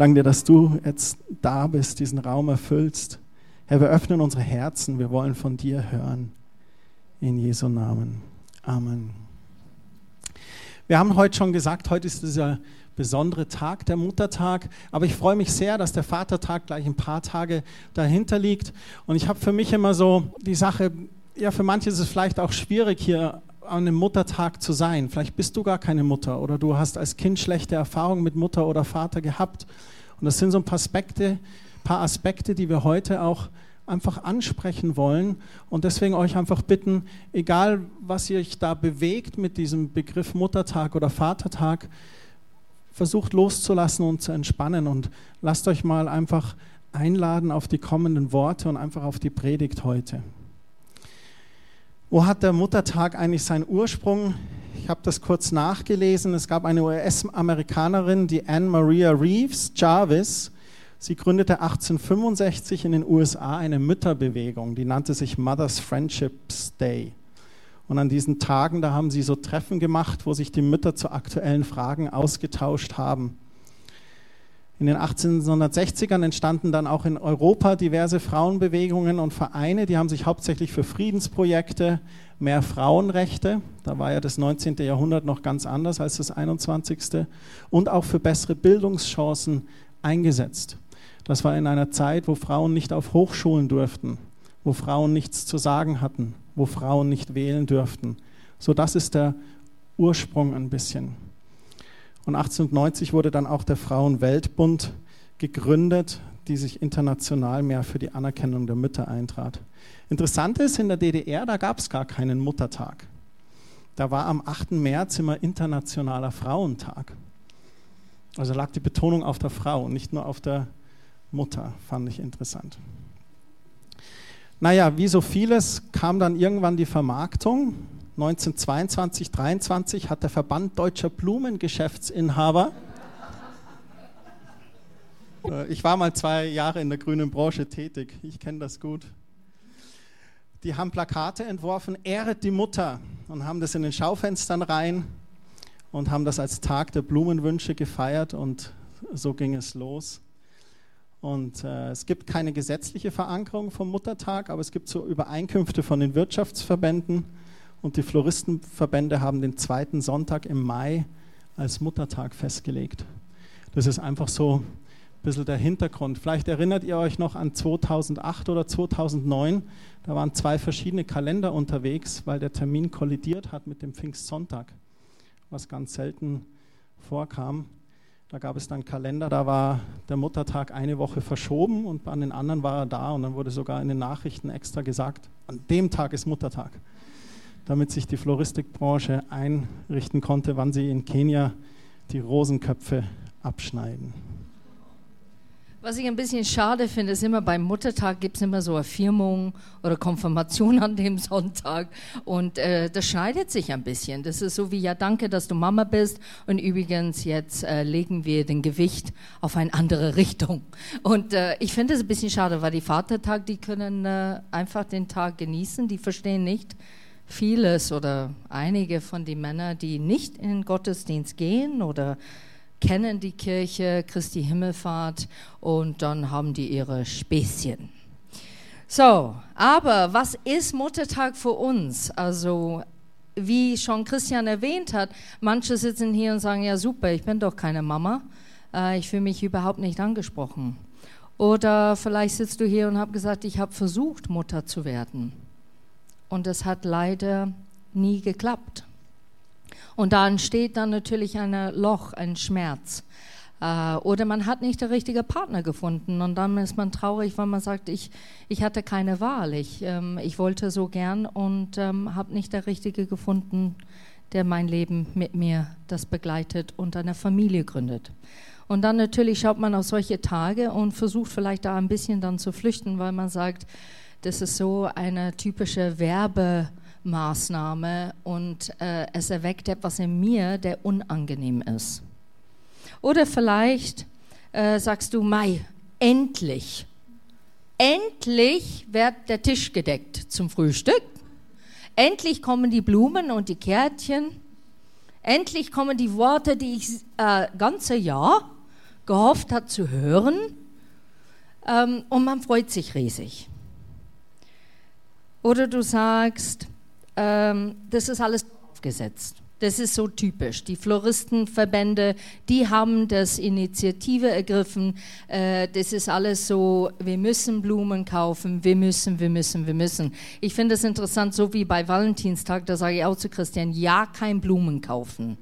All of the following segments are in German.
Danke dir, dass du jetzt da bist, diesen Raum erfüllst. Herr, wir öffnen unsere Herzen, wir wollen von dir hören. In Jesu Namen. Amen. Wir haben heute schon gesagt, heute ist dieser besondere Tag, der Muttertag. Aber ich freue mich sehr, dass der Vatertag gleich ein paar Tage dahinter liegt. Und ich habe für mich immer so die Sache, ja, für manche ist es vielleicht auch schwierig, hier an einem Muttertag zu sein. Vielleicht bist du gar keine Mutter oder du hast als Kind schlechte Erfahrungen mit Mutter oder Vater gehabt. Und das sind so ein paar Aspekte, paar Aspekte, die wir heute auch einfach ansprechen wollen und deswegen euch einfach bitten, egal was ihr euch da bewegt mit diesem Begriff Muttertag oder Vatertag, versucht loszulassen und zu entspannen und lasst euch mal einfach einladen auf die kommenden Worte und einfach auf die Predigt heute. Wo hat der Muttertag eigentlich seinen Ursprung? Ich habe das kurz nachgelesen. Es gab eine US-Amerikanerin, die Anne Maria Reeves Jarvis. Sie gründete 1865 in den USA eine Mütterbewegung, die nannte sich Mother's Friendships Day. Und an diesen Tagen, da haben sie so Treffen gemacht, wo sich die Mütter zu aktuellen Fragen ausgetauscht haben. In den 1860ern entstanden dann auch in Europa diverse Frauenbewegungen und Vereine, die haben sich hauptsächlich für Friedensprojekte, mehr Frauenrechte, da war ja das 19. Jahrhundert noch ganz anders als das 21. und auch für bessere Bildungschancen eingesetzt. Das war in einer Zeit, wo Frauen nicht auf Hochschulen durften, wo Frauen nichts zu sagen hatten, wo Frauen nicht wählen dürften. So, das ist der Ursprung ein bisschen. Und 1890 wurde dann auch der Frauenweltbund gegründet, die sich international mehr für die Anerkennung der Mütter eintrat. Interessant ist, in der DDR, da gab es gar keinen Muttertag. Da war am 8. März immer Internationaler Frauentag. Also lag die Betonung auf der Frau nicht nur auf der Mutter, fand ich interessant. Naja, wie so vieles kam dann irgendwann die Vermarktung. 1922, 23 hat der Verband Deutscher Blumengeschäftsinhaber, äh, ich war mal zwei Jahre in der grünen Branche tätig, ich kenne das gut, die haben Plakate entworfen, ehret die Mutter und haben das in den Schaufenstern rein und haben das als Tag der Blumenwünsche gefeiert und so ging es los. Und äh, es gibt keine gesetzliche Verankerung vom Muttertag, aber es gibt so Übereinkünfte von den Wirtschaftsverbänden. Und die Floristenverbände haben den zweiten Sonntag im Mai als Muttertag festgelegt. Das ist einfach so ein bisschen der Hintergrund. Vielleicht erinnert ihr euch noch an 2008 oder 2009. Da waren zwei verschiedene Kalender unterwegs, weil der Termin kollidiert hat mit dem Pfingstsonntag, was ganz selten vorkam. Da gab es dann Kalender, da war der Muttertag eine Woche verschoben und an den anderen war er da und dann wurde sogar in den Nachrichten extra gesagt, an dem Tag ist Muttertag, damit sich die Floristikbranche einrichten konnte, wann sie in Kenia die Rosenköpfe abschneiden. Was ich ein bisschen schade finde, ist immer beim Muttertag gibt es immer so Erfirmung oder Konfirmation an dem Sonntag und äh, das schneidet sich ein bisschen. Das ist so wie, ja danke, dass du Mama bist und übrigens jetzt äh, legen wir den Gewicht auf eine andere Richtung. Und äh, ich finde es ein bisschen schade, weil die Vatertag, die können äh, einfach den Tag genießen, die verstehen nicht vieles oder einige von den Männern, die nicht in den Gottesdienst gehen oder kennen die Kirche, Christi Himmelfahrt und dann haben die ihre Späßchen. So, aber was ist Muttertag für uns? Also, wie schon Christian erwähnt hat, manche sitzen hier und sagen, ja super, ich bin doch keine Mama, äh, ich fühle mich überhaupt nicht angesprochen. Oder vielleicht sitzt du hier und hast gesagt, ich habe versucht, Mutter zu werden. Und es hat leider nie geklappt. Und da entsteht dann natürlich ein Loch, ein Schmerz. Äh, oder man hat nicht den richtigen Partner gefunden und dann ist man traurig, weil man sagt, ich, ich hatte keine Wahl. Ich, ähm, ich wollte so gern und ähm, habe nicht der Richtige gefunden, der mein Leben mit mir das begleitet und eine Familie gründet. Und dann natürlich schaut man auf solche Tage und versucht vielleicht da ein bisschen dann zu flüchten, weil man sagt, das ist so eine typische Werbe- Maßnahme und äh, es erweckt etwas in mir, der unangenehm ist. Oder vielleicht äh, sagst du, Mai, endlich, endlich wird der Tisch gedeckt zum Frühstück. Endlich kommen die Blumen und die Kärtchen. Endlich kommen die Worte, die ich äh, ganze Jahr gehofft hat zu hören ähm, und man freut sich riesig. Oder du sagst, ähm, das ist alles aufgesetzt. Das ist so typisch. Die Floristenverbände, die haben das Initiative ergriffen. Äh, das ist alles so, wir müssen Blumen kaufen, wir müssen, wir müssen, wir müssen. Ich finde es interessant, so wie bei Valentinstag, da sage ich auch zu Christian, ja, kein Blumen kaufen.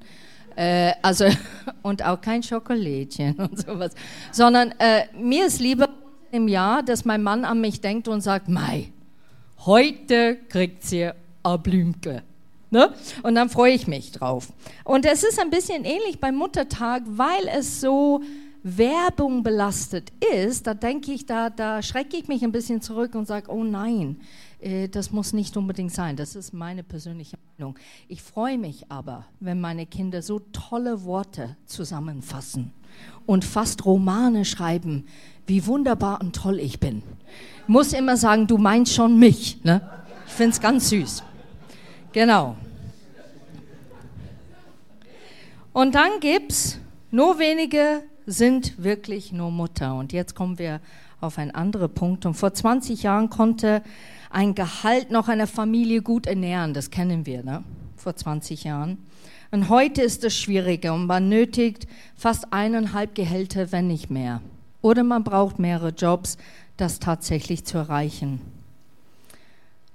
Äh, also, und auch kein Schokolädchen und sowas. Sondern äh, mir ist lieber im Jahr, dass mein Mann an mich denkt und sagt, Mai, heute kriegt sie ein Blümke. Ne? Und dann freue ich mich drauf. Und es ist ein bisschen ähnlich beim Muttertag, weil es so Werbung belastet ist, da denke ich, da, da schrecke ich mich ein bisschen zurück und sage, oh nein, äh, das muss nicht unbedingt sein. Das ist meine persönliche Meinung. Ich freue mich aber, wenn meine Kinder so tolle Worte zusammenfassen und fast Romane schreiben, wie wunderbar und toll ich bin. Ich muss immer sagen, du meinst schon mich. Ne? Ich finde es ganz süß. Genau. Und dann gibt es, nur wenige sind wirklich nur Mutter. Und jetzt kommen wir auf einen anderen Punkt. Und vor 20 Jahren konnte ein Gehalt noch eine Familie gut ernähren. Das kennen wir, ne? vor 20 Jahren. Und heute ist es schwieriger und man nötigt fast eineinhalb Gehälter, wenn nicht mehr. Oder man braucht mehrere Jobs, das tatsächlich zu erreichen.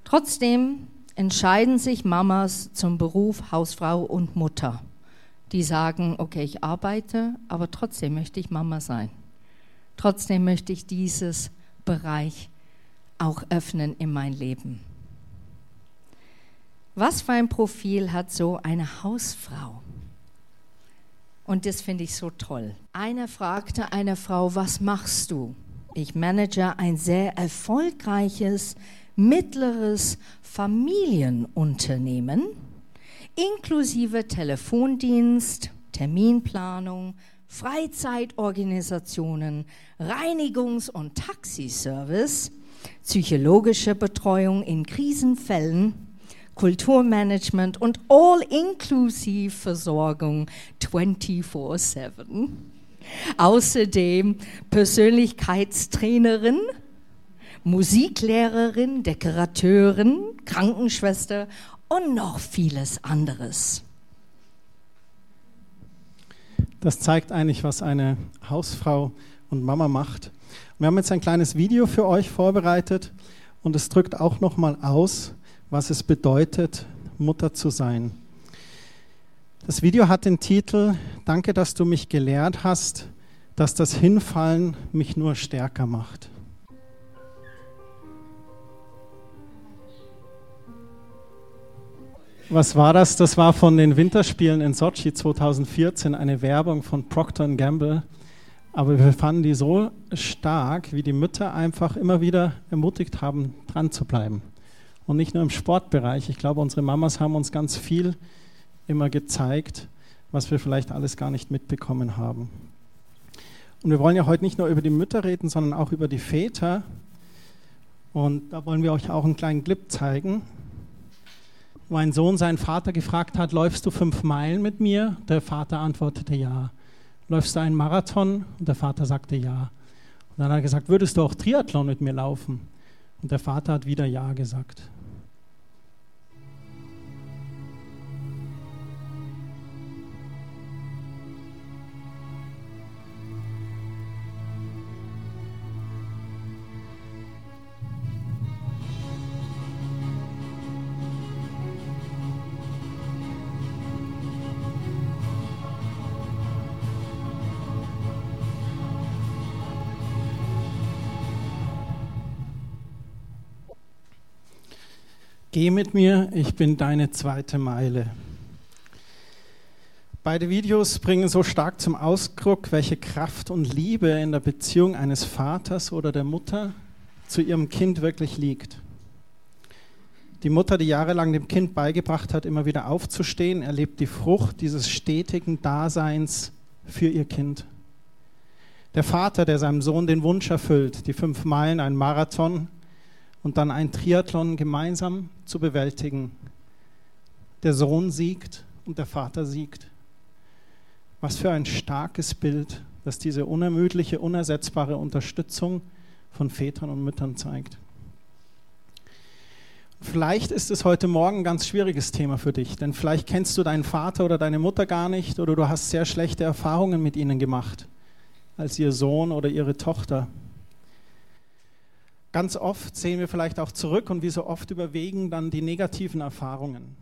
Trotzdem entscheiden sich Mamas zum Beruf Hausfrau und Mutter. Die sagen, okay, ich arbeite, aber trotzdem möchte ich Mama sein. Trotzdem möchte ich dieses Bereich auch öffnen in mein Leben. Was für ein Profil hat so eine Hausfrau? Und das finde ich so toll. Einer fragte eine Frau, was machst du? Ich manage ein sehr erfolgreiches mittleres Familienunternehmen inklusive Telefondienst, Terminplanung, Freizeitorganisationen, Reinigungs- und Taxiservice, psychologische Betreuung in Krisenfällen, Kulturmanagement und All-Inclusive Versorgung 24/7. Außerdem Persönlichkeitstrainerin Musiklehrerin, Dekorateurin, Krankenschwester und noch vieles anderes. Das zeigt eigentlich, was eine Hausfrau und Mama macht. Wir haben jetzt ein kleines Video für euch vorbereitet und es drückt auch noch mal aus, was es bedeutet, Mutter zu sein. Das Video hat den Titel Danke, dass du mich gelehrt hast, dass das Hinfallen mich nur stärker macht. Was war das? Das war von den Winterspielen in Sochi 2014 eine Werbung von Procter Gamble. Aber wir fanden die so stark, wie die Mütter einfach immer wieder ermutigt haben, dran zu bleiben. Und nicht nur im Sportbereich. Ich glaube, unsere Mamas haben uns ganz viel immer gezeigt, was wir vielleicht alles gar nicht mitbekommen haben. Und wir wollen ja heute nicht nur über die Mütter reden, sondern auch über die Väter. Und da wollen wir euch auch einen kleinen Clip zeigen wo ein Sohn seinen Vater gefragt hat, läufst du fünf Meilen mit mir? Der Vater antwortete ja. Läufst du einen Marathon? Und der Vater sagte ja. Und dann hat er gesagt, würdest du auch Triathlon mit mir laufen? Und der Vater hat wieder ja gesagt. Geh mit mir, ich bin deine zweite Meile. Beide Videos bringen so stark zum Ausdruck, welche Kraft und Liebe in der Beziehung eines Vaters oder der Mutter zu ihrem Kind wirklich liegt. Die Mutter, die jahrelang dem Kind beigebracht hat, immer wieder aufzustehen, erlebt die Frucht dieses stetigen Daseins für ihr Kind. Der Vater, der seinem Sohn den Wunsch erfüllt, die fünf Meilen, ein Marathon, und dann ein Triathlon gemeinsam zu bewältigen. Der Sohn siegt und der Vater siegt. Was für ein starkes Bild das diese unermüdliche, unersetzbare Unterstützung von Vätern und Müttern zeigt. Vielleicht ist es heute Morgen ein ganz schwieriges Thema für dich, denn vielleicht kennst du deinen Vater oder deine Mutter gar nicht oder du hast sehr schlechte Erfahrungen mit ihnen gemacht, als ihr Sohn oder ihre Tochter. Ganz oft sehen wir vielleicht auch zurück und wie so oft überwegen dann die negativen Erfahrungen.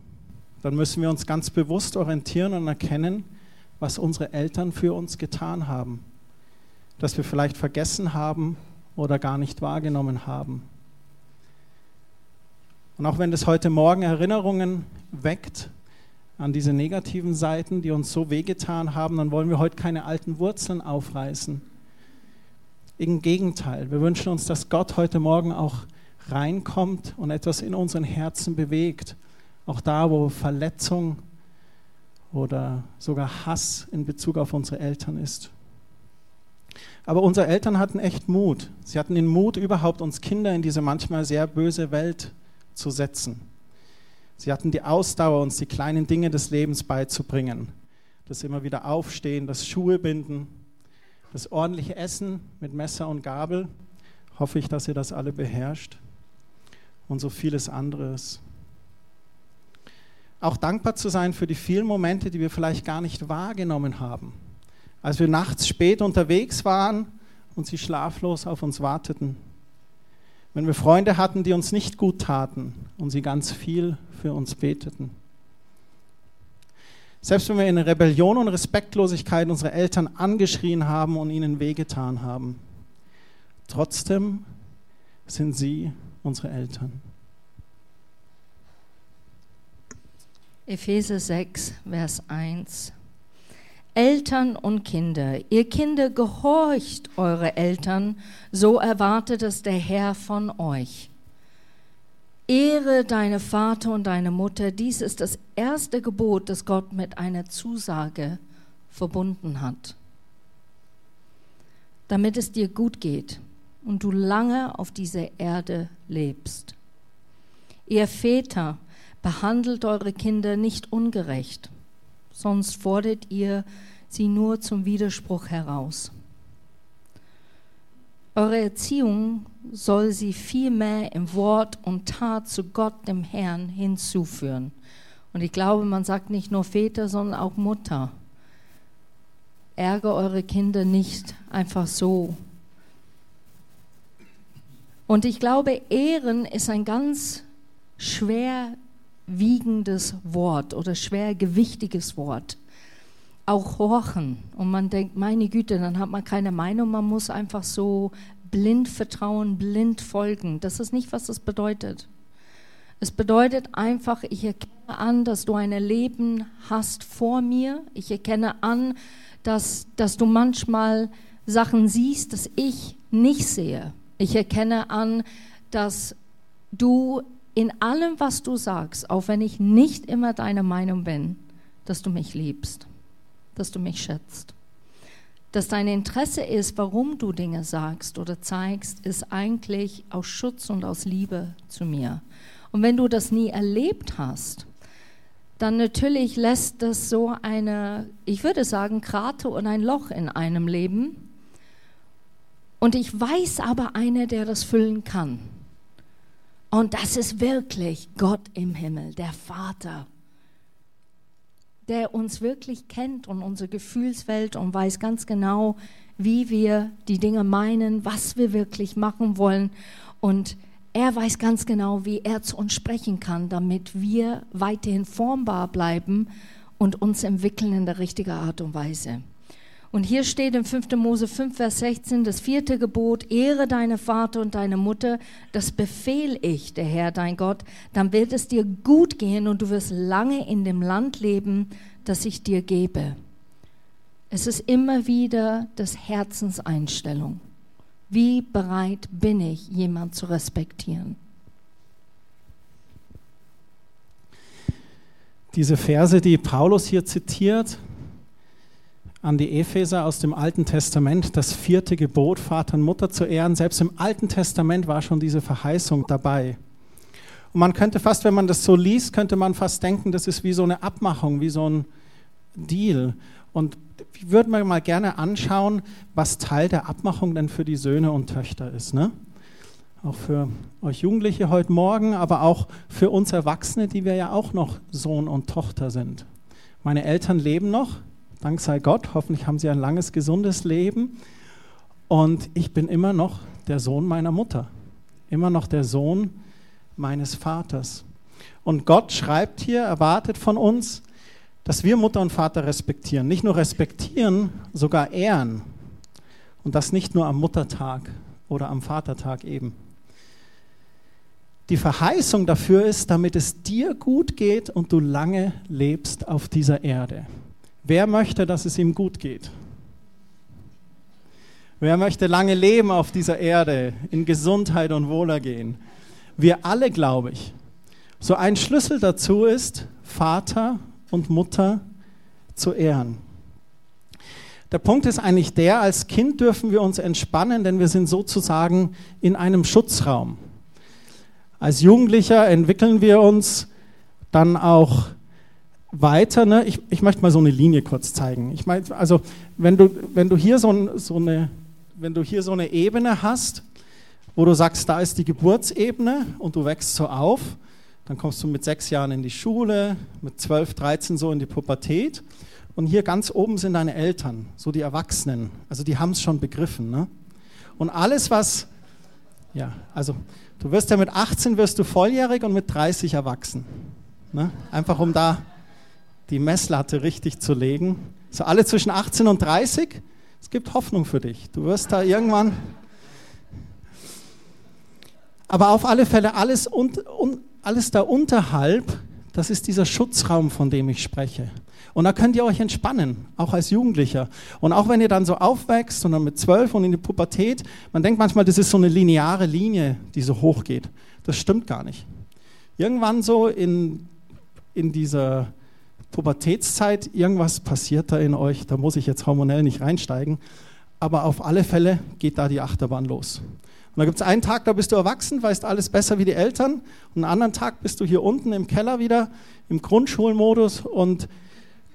Dann müssen wir uns ganz bewusst orientieren und erkennen, was unsere Eltern für uns getan haben, dass wir vielleicht vergessen haben oder gar nicht wahrgenommen haben. Und auch wenn das heute Morgen Erinnerungen weckt an diese negativen Seiten, die uns so wehgetan haben, dann wollen wir heute keine alten Wurzeln aufreißen. Im Gegenteil, wir wünschen uns, dass Gott heute Morgen auch reinkommt und etwas in unseren Herzen bewegt. Auch da, wo Verletzung oder sogar Hass in Bezug auf unsere Eltern ist. Aber unsere Eltern hatten echt Mut. Sie hatten den Mut, überhaupt uns Kinder in diese manchmal sehr böse Welt zu setzen. Sie hatten die Ausdauer, uns die kleinen Dinge des Lebens beizubringen. Das immer wieder Aufstehen, das Schuhe binden, das ordentliche Essen mit Messer und Gabel. Hoffe ich, dass ihr das alle beherrscht. Und so vieles anderes. Auch dankbar zu sein für die vielen Momente, die wir vielleicht gar nicht wahrgenommen haben. Als wir nachts spät unterwegs waren und sie schlaflos auf uns warteten wenn wir Freunde hatten, die uns nicht gut taten und sie ganz viel für uns beteten. Selbst wenn wir in Rebellion und Respektlosigkeit unsere Eltern angeschrien haben und ihnen wehgetan haben, trotzdem sind sie unsere Eltern. Epheser 6, Vers 1. Eltern und Kinder, ihr Kinder gehorcht eure Eltern, so erwartet es der Herr von euch. Ehre deine Vater und deine Mutter, dies ist das erste Gebot, das Gott mit einer Zusage verbunden hat, damit es dir gut geht und du lange auf dieser Erde lebst. Ihr Väter, behandelt eure Kinder nicht ungerecht sonst fordert ihr sie nur zum Widerspruch heraus. Eure Erziehung soll sie vielmehr im Wort und Tat zu Gott, dem Herrn, hinzuführen. Und ich glaube, man sagt nicht nur Väter, sondern auch Mutter. Ärger eure Kinder nicht einfach so. Und ich glaube, Ehren ist ein ganz schwer wiegendes Wort oder schwergewichtiges Wort. Auch horchen. Und man denkt, meine Güte, dann hat man keine Meinung, man muss einfach so blind vertrauen, blind folgen. Das ist nicht, was das bedeutet. Es bedeutet einfach, ich erkenne an, dass du ein Leben hast vor mir. Ich erkenne an, dass, dass du manchmal Sachen siehst, dass ich nicht sehe. Ich erkenne an, dass du in allem, was du sagst, auch wenn ich nicht immer deiner Meinung bin, dass du mich liebst, dass du mich schätzt. Dass dein Interesse ist, warum du Dinge sagst oder zeigst, ist eigentlich aus Schutz und aus Liebe zu mir. Und wenn du das nie erlebt hast, dann natürlich lässt das so eine, ich würde sagen, Krater und ein Loch in einem Leben. Und ich weiß aber einer, der das füllen kann. Und das ist wirklich Gott im Himmel, der Vater, der uns wirklich kennt und unsere Gefühlswelt und weiß ganz genau, wie wir die Dinge meinen, was wir wirklich machen wollen. Und er weiß ganz genau, wie er zu uns sprechen kann, damit wir weiterhin formbar bleiben und uns entwickeln in der richtigen Art und Weise. Und hier steht in 5. Mose 5, Vers 16, das vierte Gebot, ehre deine Vater und deine Mutter, das befehl ich, der Herr, dein Gott, dann wird es dir gut gehen und du wirst lange in dem Land leben, das ich dir gebe. Es ist immer wieder das Herzenseinstellung. Wie bereit bin ich, jemand zu respektieren? Diese Verse, die Paulus hier zitiert, an die Epheser aus dem Alten Testament, das vierte Gebot, Vater und Mutter zu ehren. Selbst im Alten Testament war schon diese Verheißung dabei. Und man könnte fast, wenn man das so liest, könnte man fast denken, das ist wie so eine Abmachung, wie so ein, Deal. Und ich würde mir mal gerne anschauen, was Teil der Abmachung denn für die Söhne und Töchter ist. Ne? Auch für euch Jugendliche heute Morgen, aber auch für uns Erwachsene, die wir ja auch noch Sohn und Tochter sind. Meine Eltern leben noch, dank sei Gott. Hoffentlich haben sie ein langes, gesundes Leben. Und ich bin immer noch der Sohn meiner Mutter, immer noch der Sohn meines Vaters. Und Gott schreibt hier, erwartet von uns, dass wir Mutter und Vater respektieren. Nicht nur respektieren, sogar ehren. Und das nicht nur am Muttertag oder am Vatertag eben. Die Verheißung dafür ist, damit es dir gut geht und du lange lebst auf dieser Erde. Wer möchte, dass es ihm gut geht? Wer möchte lange leben auf dieser Erde, in Gesundheit und Wohlergehen? Wir alle, glaube ich. So ein Schlüssel dazu ist, Vater und Mutter zu ehren. Der Punkt ist eigentlich der, als Kind dürfen wir uns entspannen, denn wir sind sozusagen in einem Schutzraum. Als Jugendlicher entwickeln wir uns dann auch weiter. Ne? Ich, ich möchte mal so eine Linie kurz zeigen. Ich meine, also wenn du, wenn du hier so, so eine, wenn du hier so eine Ebene hast, wo du sagst, da ist die Geburtsebene und du wächst so auf, dann kommst du mit sechs Jahren in die Schule, mit zwölf, dreizehn so in die Pubertät. Und hier ganz oben sind deine Eltern, so die Erwachsenen. Also die haben es schon begriffen. Ne? Und alles, was, ja, also Du wirst ja mit 18 wirst du volljährig und mit 30 erwachsen. Ne? Einfach um da die Messlatte richtig zu legen. So alle zwischen 18 und 30, es gibt Hoffnung für dich. Du wirst da irgendwann. Aber auf alle Fälle alles, und, und, alles da unterhalb, das ist dieser Schutzraum, von dem ich spreche. Und da könnt ihr euch entspannen, auch als Jugendlicher. Und auch wenn ihr dann so aufwächst und dann mit zwölf und in die Pubertät, man denkt manchmal, das ist so eine lineare Linie, die so hoch geht. Das stimmt gar nicht. Irgendwann so in, in dieser Pubertätszeit, irgendwas passiert da in euch, da muss ich jetzt hormonell nicht reinsteigen, aber auf alle Fälle geht da die Achterbahn los. Und da gibt es einen Tag, da bist du erwachsen, weißt alles besser wie die Eltern. Und einen anderen Tag bist du hier unten im Keller wieder, im Grundschulmodus und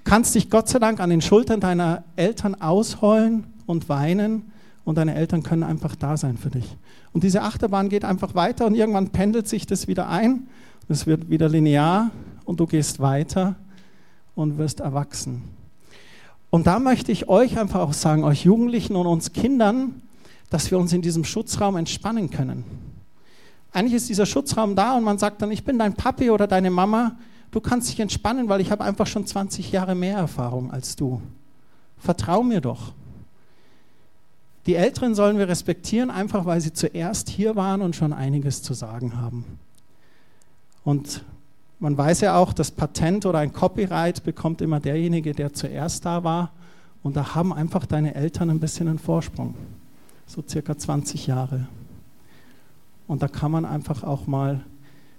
kannst dich Gott sei Dank an den Schultern deiner Eltern ausheulen und weinen und deine Eltern können einfach da sein für dich. Und diese Achterbahn geht einfach weiter und irgendwann pendelt sich das wieder ein. Es wird wieder linear und du gehst weiter und wirst erwachsen. Und da möchte ich euch einfach auch sagen, euch Jugendlichen und uns Kindern, dass wir uns in diesem Schutzraum entspannen können. Eigentlich ist dieser Schutzraum da und man sagt dann, ich bin dein Papi oder deine Mama du kannst dich entspannen, weil ich habe einfach schon 20 Jahre mehr Erfahrung als du. Vertrau mir doch. Die Älteren sollen wir respektieren, einfach weil sie zuerst hier waren und schon einiges zu sagen haben. Und man weiß ja auch, das Patent oder ein Copyright bekommt immer derjenige, der zuerst da war. Und da haben einfach deine Eltern ein bisschen einen Vorsprung. So circa 20 Jahre. Und da kann man einfach auch mal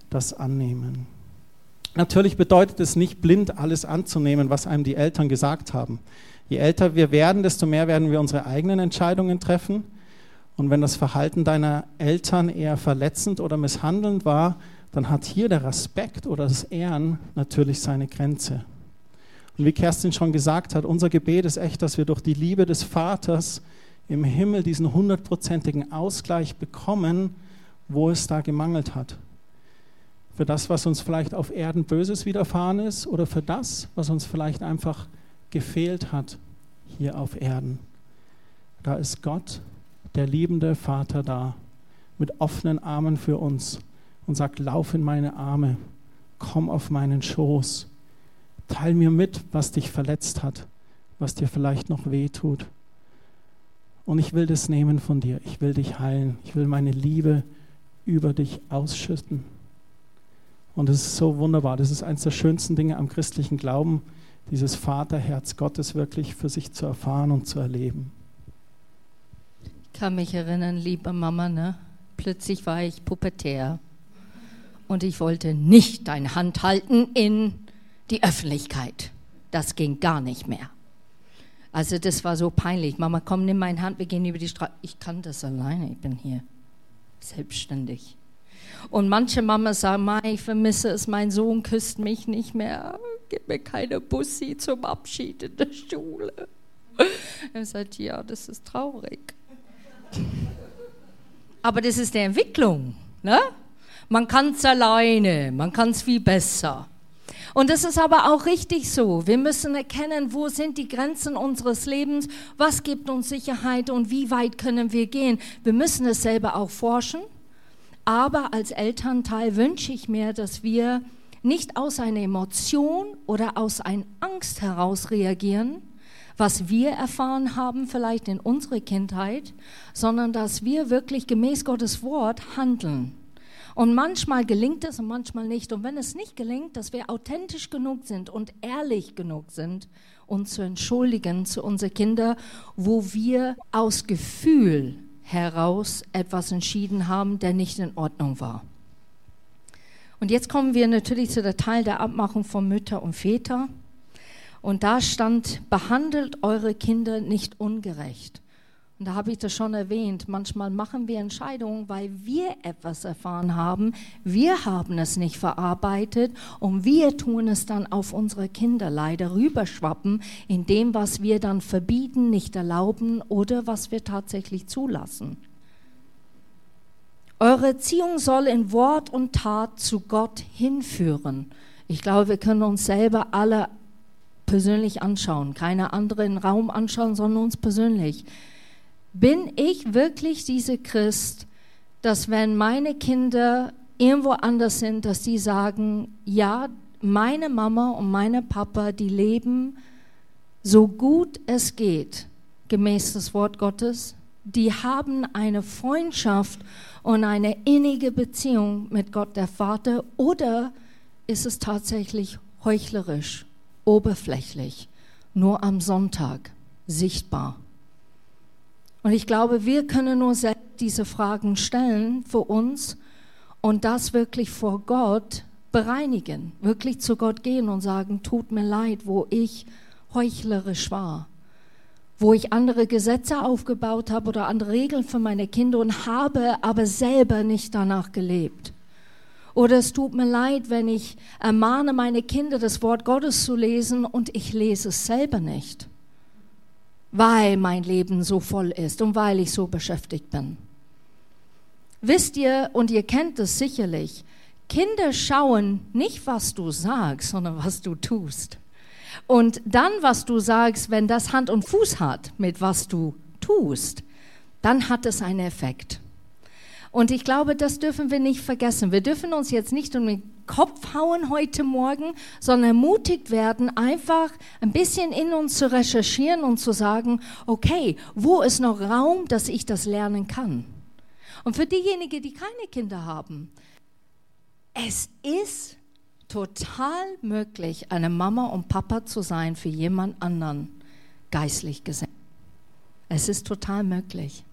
das annehmen. Natürlich bedeutet es nicht blind alles anzunehmen, was einem die Eltern gesagt haben. Je älter wir werden, desto mehr werden wir unsere eigenen Entscheidungen treffen. Und wenn das Verhalten deiner Eltern eher verletzend oder misshandelnd war, dann hat hier der Respekt oder das Ehren natürlich seine Grenze. Und wie Kerstin schon gesagt hat, unser Gebet ist echt, dass wir durch die Liebe des Vaters im Himmel diesen hundertprozentigen Ausgleich bekommen, wo es da gemangelt hat für das, was uns vielleicht auf Erden Böses widerfahren ist oder für das, was uns vielleicht einfach gefehlt hat hier auf Erden. Da ist Gott, der liebende Vater da, mit offenen Armen für uns und sagt, lauf in meine Arme, komm auf meinen Schoß, teil mir mit, was dich verletzt hat, was dir vielleicht noch weh tut. Und ich will das nehmen von dir, ich will dich heilen, ich will meine Liebe über dich ausschütten. Und es ist so wunderbar. Das ist eines der schönsten Dinge am christlichen Glauben, dieses Vaterherz Gottes wirklich für sich zu erfahren und zu erleben. Ich kann mich erinnern, liebe Mama, ne? plötzlich war ich pubertär und ich wollte nicht deine Hand halten in die Öffentlichkeit. Das ging gar nicht mehr. Also das war so peinlich. Mama, komm, nimm meine Hand, wir gehen über die Straße. Ich kann das alleine, ich bin hier selbstständig. Und manche Mama sagen, ich vermisse es, mein Sohn küsst mich nicht mehr. gib mir keine Bussi zum Abschied in der Schule. Er sagt, ja, das ist traurig. Aber das ist die Entwicklung. Ne? Man kann es alleine, man kann es viel besser. Und das ist aber auch richtig so. Wir müssen erkennen, wo sind die Grenzen unseres Lebens, was gibt uns Sicherheit und wie weit können wir gehen. Wir müssen es selber auch forschen. Aber als Elternteil wünsche ich mir, dass wir nicht aus einer Emotion oder aus einer Angst heraus reagieren, was wir erfahren haben vielleicht in unserer Kindheit, sondern dass wir wirklich gemäß Gottes Wort handeln. Und manchmal gelingt es und manchmal nicht. Und wenn es nicht gelingt, dass wir authentisch genug sind und ehrlich genug sind, uns zu entschuldigen zu unseren Kindern, wo wir aus Gefühl heraus etwas entschieden haben, der nicht in Ordnung war. Und jetzt kommen wir natürlich zu der Teil der Abmachung von Mütter und Väter. Und da stand, behandelt eure Kinder nicht ungerecht. Und da habe ich das schon erwähnt. Manchmal machen wir Entscheidungen, weil wir etwas erfahren haben. Wir haben es nicht verarbeitet und wir tun es dann auf unsere Kinder leider rüberschwappen in dem, was wir dann verbieten, nicht erlauben oder was wir tatsächlich zulassen. Eure Erziehung soll in Wort und Tat zu Gott hinführen. Ich glaube, wir können uns selber alle persönlich anschauen, keine anderen Raum anschauen, sondern uns persönlich. Bin ich wirklich diese Christ, dass wenn meine Kinder irgendwo anders sind, dass die sagen, ja, meine Mama und meine Papa, die leben so gut es geht, gemäß des Wort Gottes, die haben eine Freundschaft und eine innige Beziehung mit Gott der Vater oder ist es tatsächlich heuchlerisch, oberflächlich, nur am Sonntag sichtbar? Und ich glaube, wir können nur selbst diese Fragen stellen für uns und das wirklich vor Gott bereinigen, wirklich zu Gott gehen und sagen, tut mir leid, wo ich heuchlerisch war, wo ich andere Gesetze aufgebaut habe oder andere Regeln für meine Kinder und habe aber selber nicht danach gelebt. Oder es tut mir leid, wenn ich ermahne meine Kinder, das Wort Gottes zu lesen und ich lese es selber nicht weil mein Leben so voll ist und weil ich so beschäftigt bin. Wisst ihr, und ihr kennt es sicherlich, Kinder schauen nicht, was du sagst, sondern was du tust. Und dann, was du sagst, wenn das Hand und Fuß hat mit was du tust, dann hat es einen Effekt. Und ich glaube, das dürfen wir nicht vergessen. Wir dürfen uns jetzt nicht um den Kopf hauen heute Morgen, sondern ermutigt werden, einfach ein bisschen in uns zu recherchieren und zu sagen, okay, wo ist noch Raum, dass ich das lernen kann? Und für diejenigen, die keine Kinder haben, es ist total möglich, eine Mama und Papa zu sein für jemand anderen, geistlich gesehen. Es ist total möglich.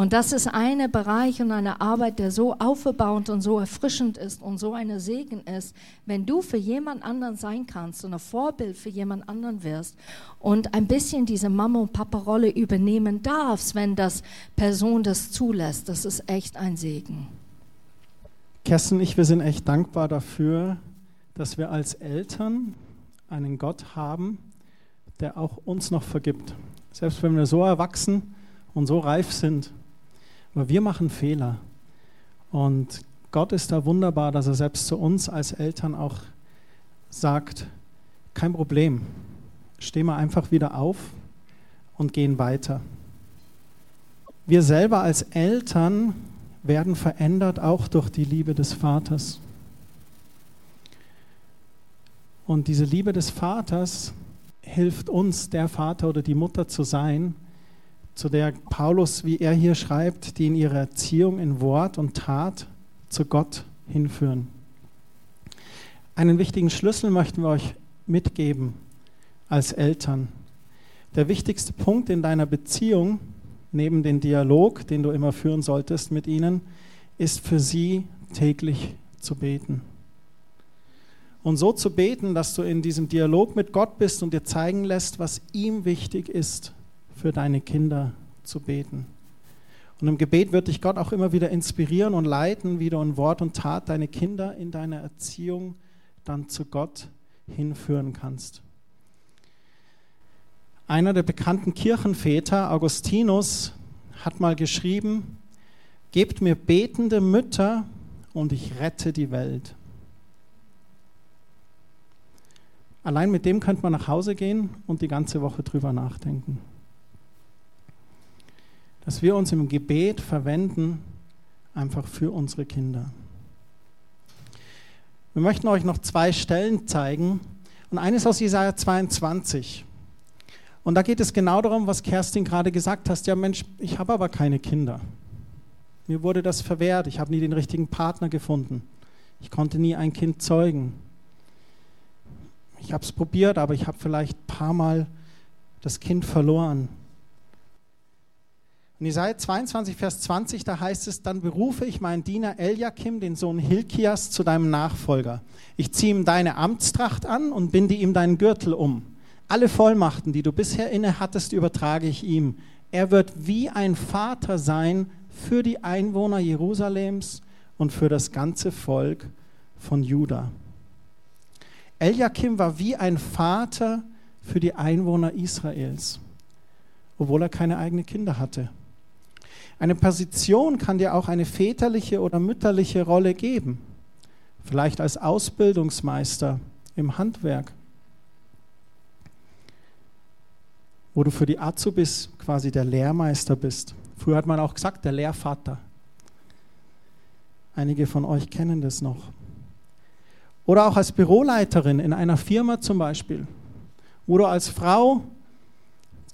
Und das ist ein Bereich und eine Arbeit, der so aufbauend und so erfrischend ist und so eine Segen ist, wenn du für jemand anderen sein kannst und ein Vorbild für jemand anderen wirst und ein bisschen diese Mama- und Papa-Rolle übernehmen darfst, wenn das Person das zulässt. Das ist echt ein Segen. Kerstin ich, wir sind echt dankbar dafür, dass wir als Eltern einen Gott haben, der auch uns noch vergibt. Selbst wenn wir so erwachsen und so reif sind, aber wir machen Fehler. Und Gott ist da wunderbar, dass er selbst zu uns als Eltern auch sagt, kein Problem, stehen wir einfach wieder auf und gehen weiter. Wir selber als Eltern werden verändert auch durch die Liebe des Vaters. Und diese Liebe des Vaters hilft uns, der Vater oder die Mutter zu sein, zu der Paulus, wie er hier schreibt, die in ihrer Erziehung in Wort und Tat zu Gott hinführen. Einen wichtigen Schlüssel möchten wir euch mitgeben als Eltern. Der wichtigste Punkt in deiner Beziehung, neben dem Dialog, den du immer führen solltest mit ihnen, ist für sie täglich zu beten. Und so zu beten, dass du in diesem Dialog mit Gott bist und dir zeigen lässt, was ihm wichtig ist für deine Kinder zu beten. Und im Gebet wird dich Gott auch immer wieder inspirieren und leiten, wie du in Wort und Tat deine Kinder in deiner Erziehung dann zu Gott hinführen kannst. Einer der bekannten Kirchenväter, Augustinus, hat mal geschrieben, Gebt mir betende Mütter und ich rette die Welt. Allein mit dem könnte man nach Hause gehen und die ganze Woche drüber nachdenken. Dass wir uns im Gebet verwenden, einfach für unsere Kinder. Wir möchten euch noch zwei Stellen zeigen und eines aus Jesaja 22. Und da geht es genau darum, was Kerstin gerade gesagt hat. Ja, Mensch, ich habe aber keine Kinder. Mir wurde das verwehrt. Ich habe nie den richtigen Partner gefunden. Ich konnte nie ein Kind zeugen. Ich habe es probiert, aber ich habe vielleicht ein paar Mal das Kind verloren. In Jesaja 22, Vers 20, da heißt es, dann berufe ich meinen Diener Eliakim, den Sohn Hilkias, zu deinem Nachfolger. Ich ziehe ihm deine Amtstracht an und binde ihm deinen Gürtel um. Alle Vollmachten, die du bisher inne hattest, übertrage ich ihm. Er wird wie ein Vater sein für die Einwohner Jerusalems und für das ganze Volk von Juda. Eliakim war wie ein Vater für die Einwohner Israels, obwohl er keine eigenen Kinder hatte. Eine Position kann dir auch eine väterliche oder mütterliche Rolle geben. Vielleicht als Ausbildungsmeister im Handwerk, wo du für die Azubis quasi der Lehrmeister bist. Früher hat man auch gesagt, der Lehrvater. Einige von euch kennen das noch. Oder auch als Büroleiterin in einer Firma zum Beispiel, wo du als Frau,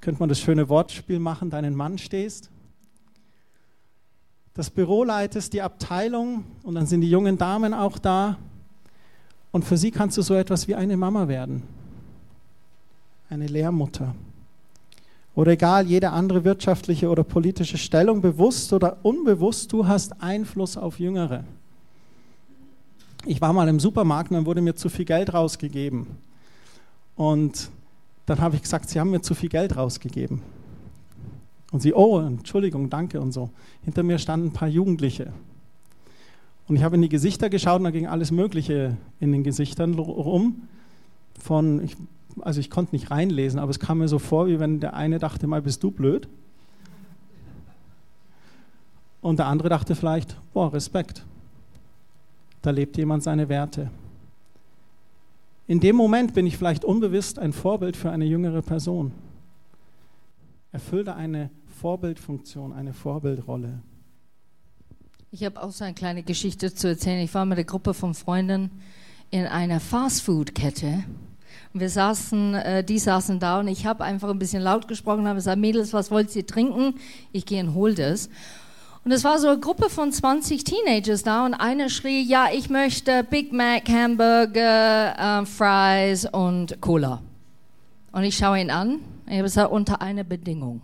könnte man das schöne Wortspiel machen, deinen Mann stehst das Büro leitest, die Abteilung und dann sind die jungen Damen auch da. Und für sie kannst du so etwas wie eine Mama werden, eine Lehrmutter. Oder egal, jede andere wirtschaftliche oder politische Stellung, bewusst oder unbewusst, du hast Einfluss auf Jüngere. Ich war mal im Supermarkt und dann wurde mir zu viel Geld rausgegeben. Und dann habe ich gesagt, sie haben mir zu viel Geld rausgegeben. Und sie, oh, Entschuldigung, danke und so. Hinter mir standen ein paar Jugendliche. Und ich habe in die Gesichter geschaut und da ging alles Mögliche in den Gesichtern rum. Von, ich, also ich konnte nicht reinlesen, aber es kam mir so vor, wie wenn der eine dachte, mal bist du blöd. Und der andere dachte vielleicht, boah, Respekt. Da lebt jemand seine Werte. In dem Moment bin ich vielleicht unbewusst ein Vorbild für eine jüngere Person erfüllt eine Vorbildfunktion, eine Vorbildrolle. Ich habe auch so eine kleine Geschichte zu erzählen. Ich war mit einer Gruppe von Freunden in einer Fastfood-Kette. Wir saßen, äh, die saßen da und ich habe einfach ein bisschen laut gesprochen habe gesagt, Mädels, was wollt ihr trinken? Ich gehe und hol das. Und es war so eine Gruppe von 20 Teenagers da und einer schrie, ja, ich möchte Big Mac, Hamburger, äh, Fries und Cola. Und ich schaue ihn an ich habe gesagt, unter einer Bedingung.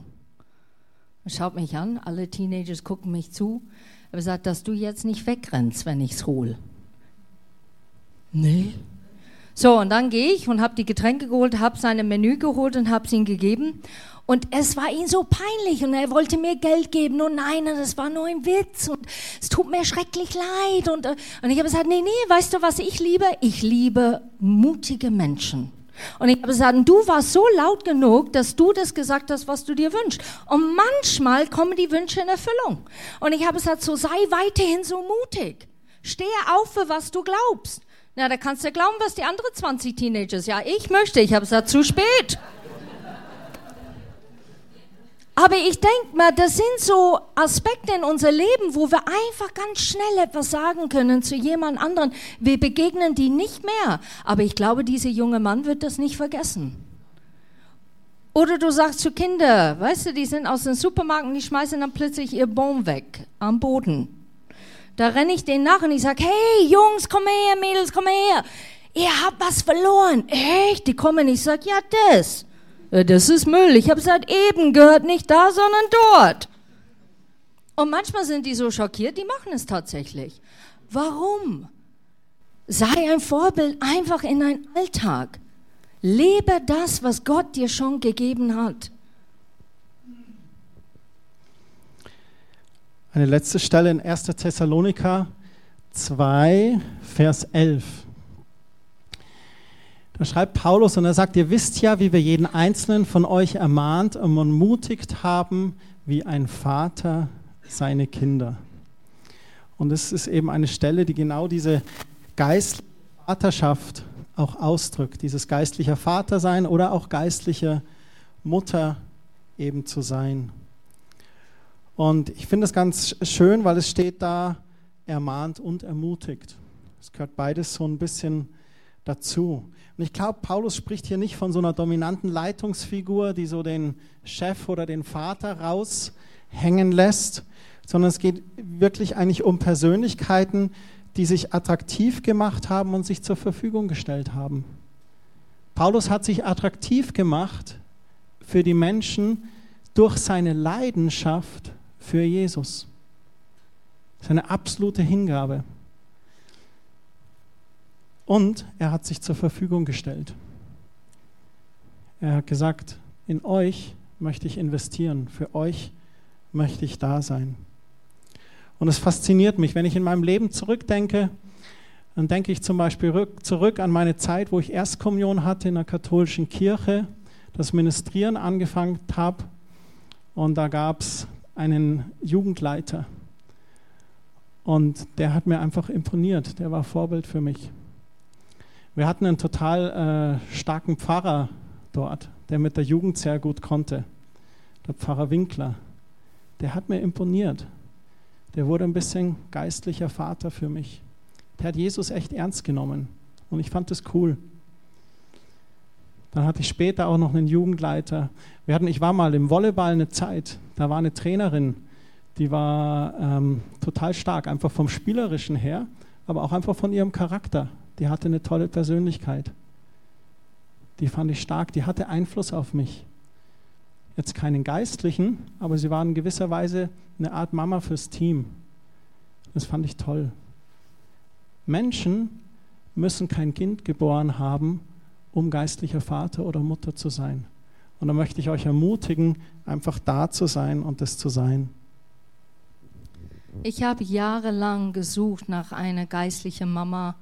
Schaut mich an, alle Teenagers gucken mich zu. Ich habe gesagt, dass du jetzt nicht wegrennst, wenn ich es hole. Nee. So, und dann gehe ich und habe die Getränke geholt, habe sein Menü geholt und habe es ihm gegeben. Und es war ihm so peinlich und er wollte mir Geld geben und nein, das war nur ein Witz und es tut mir schrecklich leid. Und, äh, und ich habe gesagt, nee, nee, weißt du, was ich liebe? Ich liebe mutige Menschen. Und ich habe gesagt, du warst so laut genug, dass du das gesagt hast, was du dir wünschst. Und manchmal kommen die Wünsche in Erfüllung. Und ich habe gesagt, so sei weiterhin so mutig. Stehe auf für was du glaubst. Na, da kannst du glauben, was die anderen 20 Teenagers, ja, ich möchte. Ich habe gesagt, zu spät. Aber ich denke mal, das sind so Aspekte in unser Leben, wo wir einfach ganz schnell etwas sagen können zu jemand anderen. Wir begegnen die nicht mehr. Aber ich glaube, dieser junge Mann wird das nicht vergessen. Oder du sagst zu Kindern, weißt du, die sind aus dem Supermarkt und die schmeißen dann plötzlich ihr Baum weg am Boden. Da renne ich denen nach und ich sage, hey Jungs, komm her, Mädels, komm her. Ihr habt was verloren. Echt? Die kommen. Ich sage, ja, das. Äh, das ist Müll. Ich habe seit eben gehört, nicht da, sondern dort. Und manchmal sind die so schockiert, die machen es tatsächlich. Warum? Sei ein Vorbild einfach in deinem Alltag. Lebe das, was Gott dir schon gegeben hat. Eine letzte Stelle in 1. Thessaloniker 2, Vers 11. Da schreibt Paulus und er sagt, ihr wisst ja, wie wir jeden einzelnen von euch ermahnt und ermutigt haben, wie ein Vater seine Kinder. Und es ist eben eine Stelle, die genau diese geistliche Vaterschaft auch ausdrückt, dieses geistliche Vatersein oder auch geistliche Mutter eben zu sein. Und ich finde es ganz schön, weil es steht da, ermahnt und ermutigt. Es gehört beides so ein bisschen dazu. Und ich glaube, Paulus spricht hier nicht von so einer dominanten Leitungsfigur, die so den Chef oder den Vater raushängen lässt, sondern es geht wirklich eigentlich um Persönlichkeiten, die sich attraktiv gemacht haben und sich zur Verfügung gestellt haben. Paulus hat sich attraktiv gemacht für die Menschen durch seine Leidenschaft für Jesus. Seine absolute Hingabe. Und er hat sich zur Verfügung gestellt. Er hat gesagt, in euch möchte ich investieren, für euch möchte ich da sein. Und es fasziniert mich, wenn ich in meinem Leben zurückdenke, dann denke ich zum Beispiel zurück an meine Zeit, wo ich Erstkommunion hatte in der katholischen Kirche, das Ministrieren angefangen habe. Und da gab es einen Jugendleiter. Und der hat mir einfach imponiert. Der war Vorbild für mich. Wir hatten einen total äh, starken Pfarrer dort, der mit der Jugend sehr gut konnte. Der Pfarrer Winkler. Der hat mir imponiert. Der wurde ein bisschen geistlicher Vater für mich. Der hat Jesus echt ernst genommen. Und ich fand das cool. Dann hatte ich später auch noch einen Jugendleiter. Wir hatten, ich war mal im Volleyball eine Zeit. Da war eine Trainerin, die war ähm, total stark, einfach vom Spielerischen her, aber auch einfach von ihrem Charakter die hatte eine tolle Persönlichkeit. Die fand ich stark, die hatte Einfluss auf mich. Jetzt keinen geistlichen, aber sie war in gewisser Weise eine Art Mama fürs Team. Das fand ich toll. Menschen müssen kein Kind geboren haben, um geistlicher Vater oder Mutter zu sein. Und da möchte ich euch ermutigen, einfach da zu sein und das zu sein. Ich habe jahrelang gesucht nach einer geistlichen Mama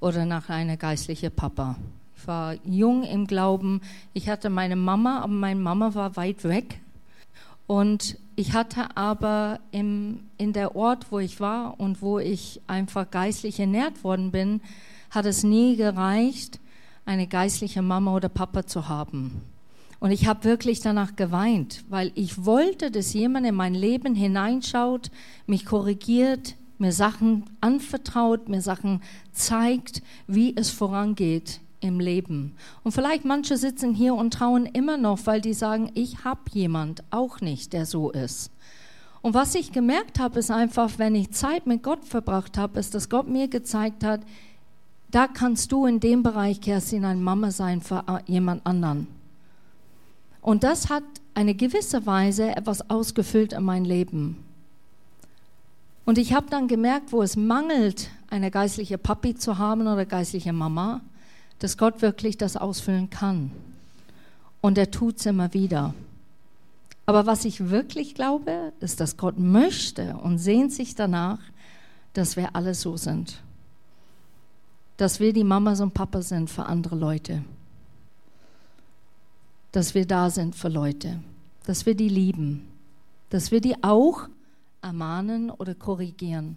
oder nach einer geistlichen Papa. Ich war jung im Glauben. Ich hatte meine Mama, aber meine Mama war weit weg. Und ich hatte aber im, in der Ort, wo ich war und wo ich einfach geistlich ernährt worden bin, hat es nie gereicht, eine geistliche Mama oder Papa zu haben. Und ich habe wirklich danach geweint, weil ich wollte, dass jemand in mein Leben hineinschaut, mich korrigiert, mir Sachen anvertraut, mir Sachen zeigt, wie es vorangeht im Leben. Und vielleicht manche sitzen hier und trauen immer noch, weil die sagen, ich habe jemand auch nicht, der so ist. Und was ich gemerkt habe, ist einfach, wenn ich Zeit mit Gott verbracht habe, ist, dass Gott mir gezeigt hat, da kannst du in dem Bereich, Kerstin, eine Mama sein für jemand anderen. Und das hat eine gewisse Weise etwas ausgefüllt in mein Leben. Und ich habe dann gemerkt, wo es mangelt, eine geistliche Papi zu haben oder geistliche Mama, dass Gott wirklich das ausfüllen kann. Und er tut es immer wieder. Aber was ich wirklich glaube, ist, dass Gott möchte und sehnt sich danach, dass wir alle so sind. Dass wir die Mamas und Papa sind für andere Leute. Dass wir da sind für Leute. Dass wir die lieben. Dass wir die auch ermahnen oder korrigieren,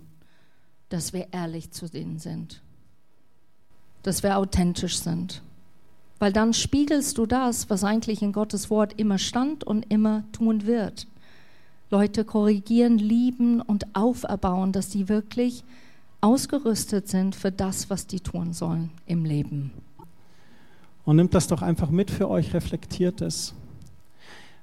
dass wir ehrlich zu denen sind, dass wir authentisch sind. Weil dann spiegelst du das, was eigentlich in Gottes Wort immer stand und immer tun wird. Leute korrigieren, lieben und auferbauen, dass die wirklich ausgerüstet sind für das, was die tun sollen im Leben. Und nimmt das doch einfach mit für euch, reflektiert es.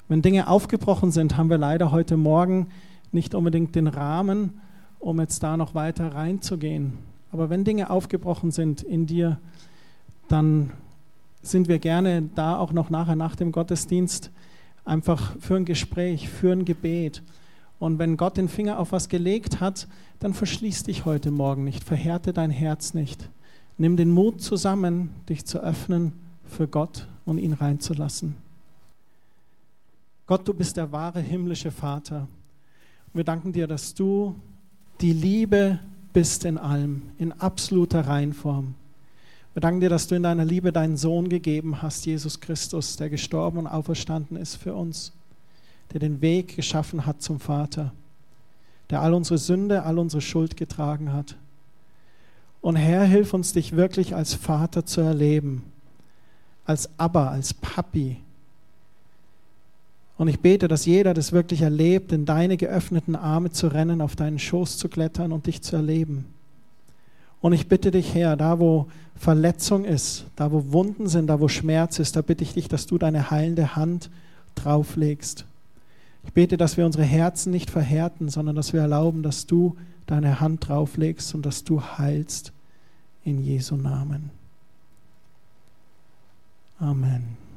Wenn Dinge aufgebrochen sind, haben wir leider heute Morgen nicht unbedingt den Rahmen, um jetzt da noch weiter reinzugehen. Aber wenn Dinge aufgebrochen sind in dir, dann sind wir gerne da auch noch nachher nach dem Gottesdienst einfach für ein Gespräch, für ein Gebet. Und wenn Gott den Finger auf was gelegt hat, dann verschließ dich heute Morgen nicht, verhärte dein Herz nicht. Nimm den Mut zusammen, dich zu öffnen für Gott und ihn reinzulassen. Gott, du bist der wahre himmlische Vater. Wir danken dir, dass du die Liebe bist in allem, in absoluter Reinform. Wir danken dir, dass du in deiner Liebe deinen Sohn gegeben hast, Jesus Christus, der gestorben und auferstanden ist für uns, der den Weg geschaffen hat zum Vater, der all unsere Sünde, all unsere Schuld getragen hat. Und Herr, hilf uns, dich wirklich als Vater zu erleben, als Abba, als Papi. Und ich bete, dass jeder das wirklich erlebt, in deine geöffneten Arme zu rennen, auf deinen Schoß zu klettern und dich zu erleben. Und ich bitte dich, Herr, da wo Verletzung ist, da wo Wunden sind, da wo Schmerz ist, da bitte ich dich, dass du deine heilende Hand drauflegst. Ich bete, dass wir unsere Herzen nicht verhärten, sondern dass wir erlauben, dass du deine Hand drauflegst und dass du heilst in Jesu Namen. Amen.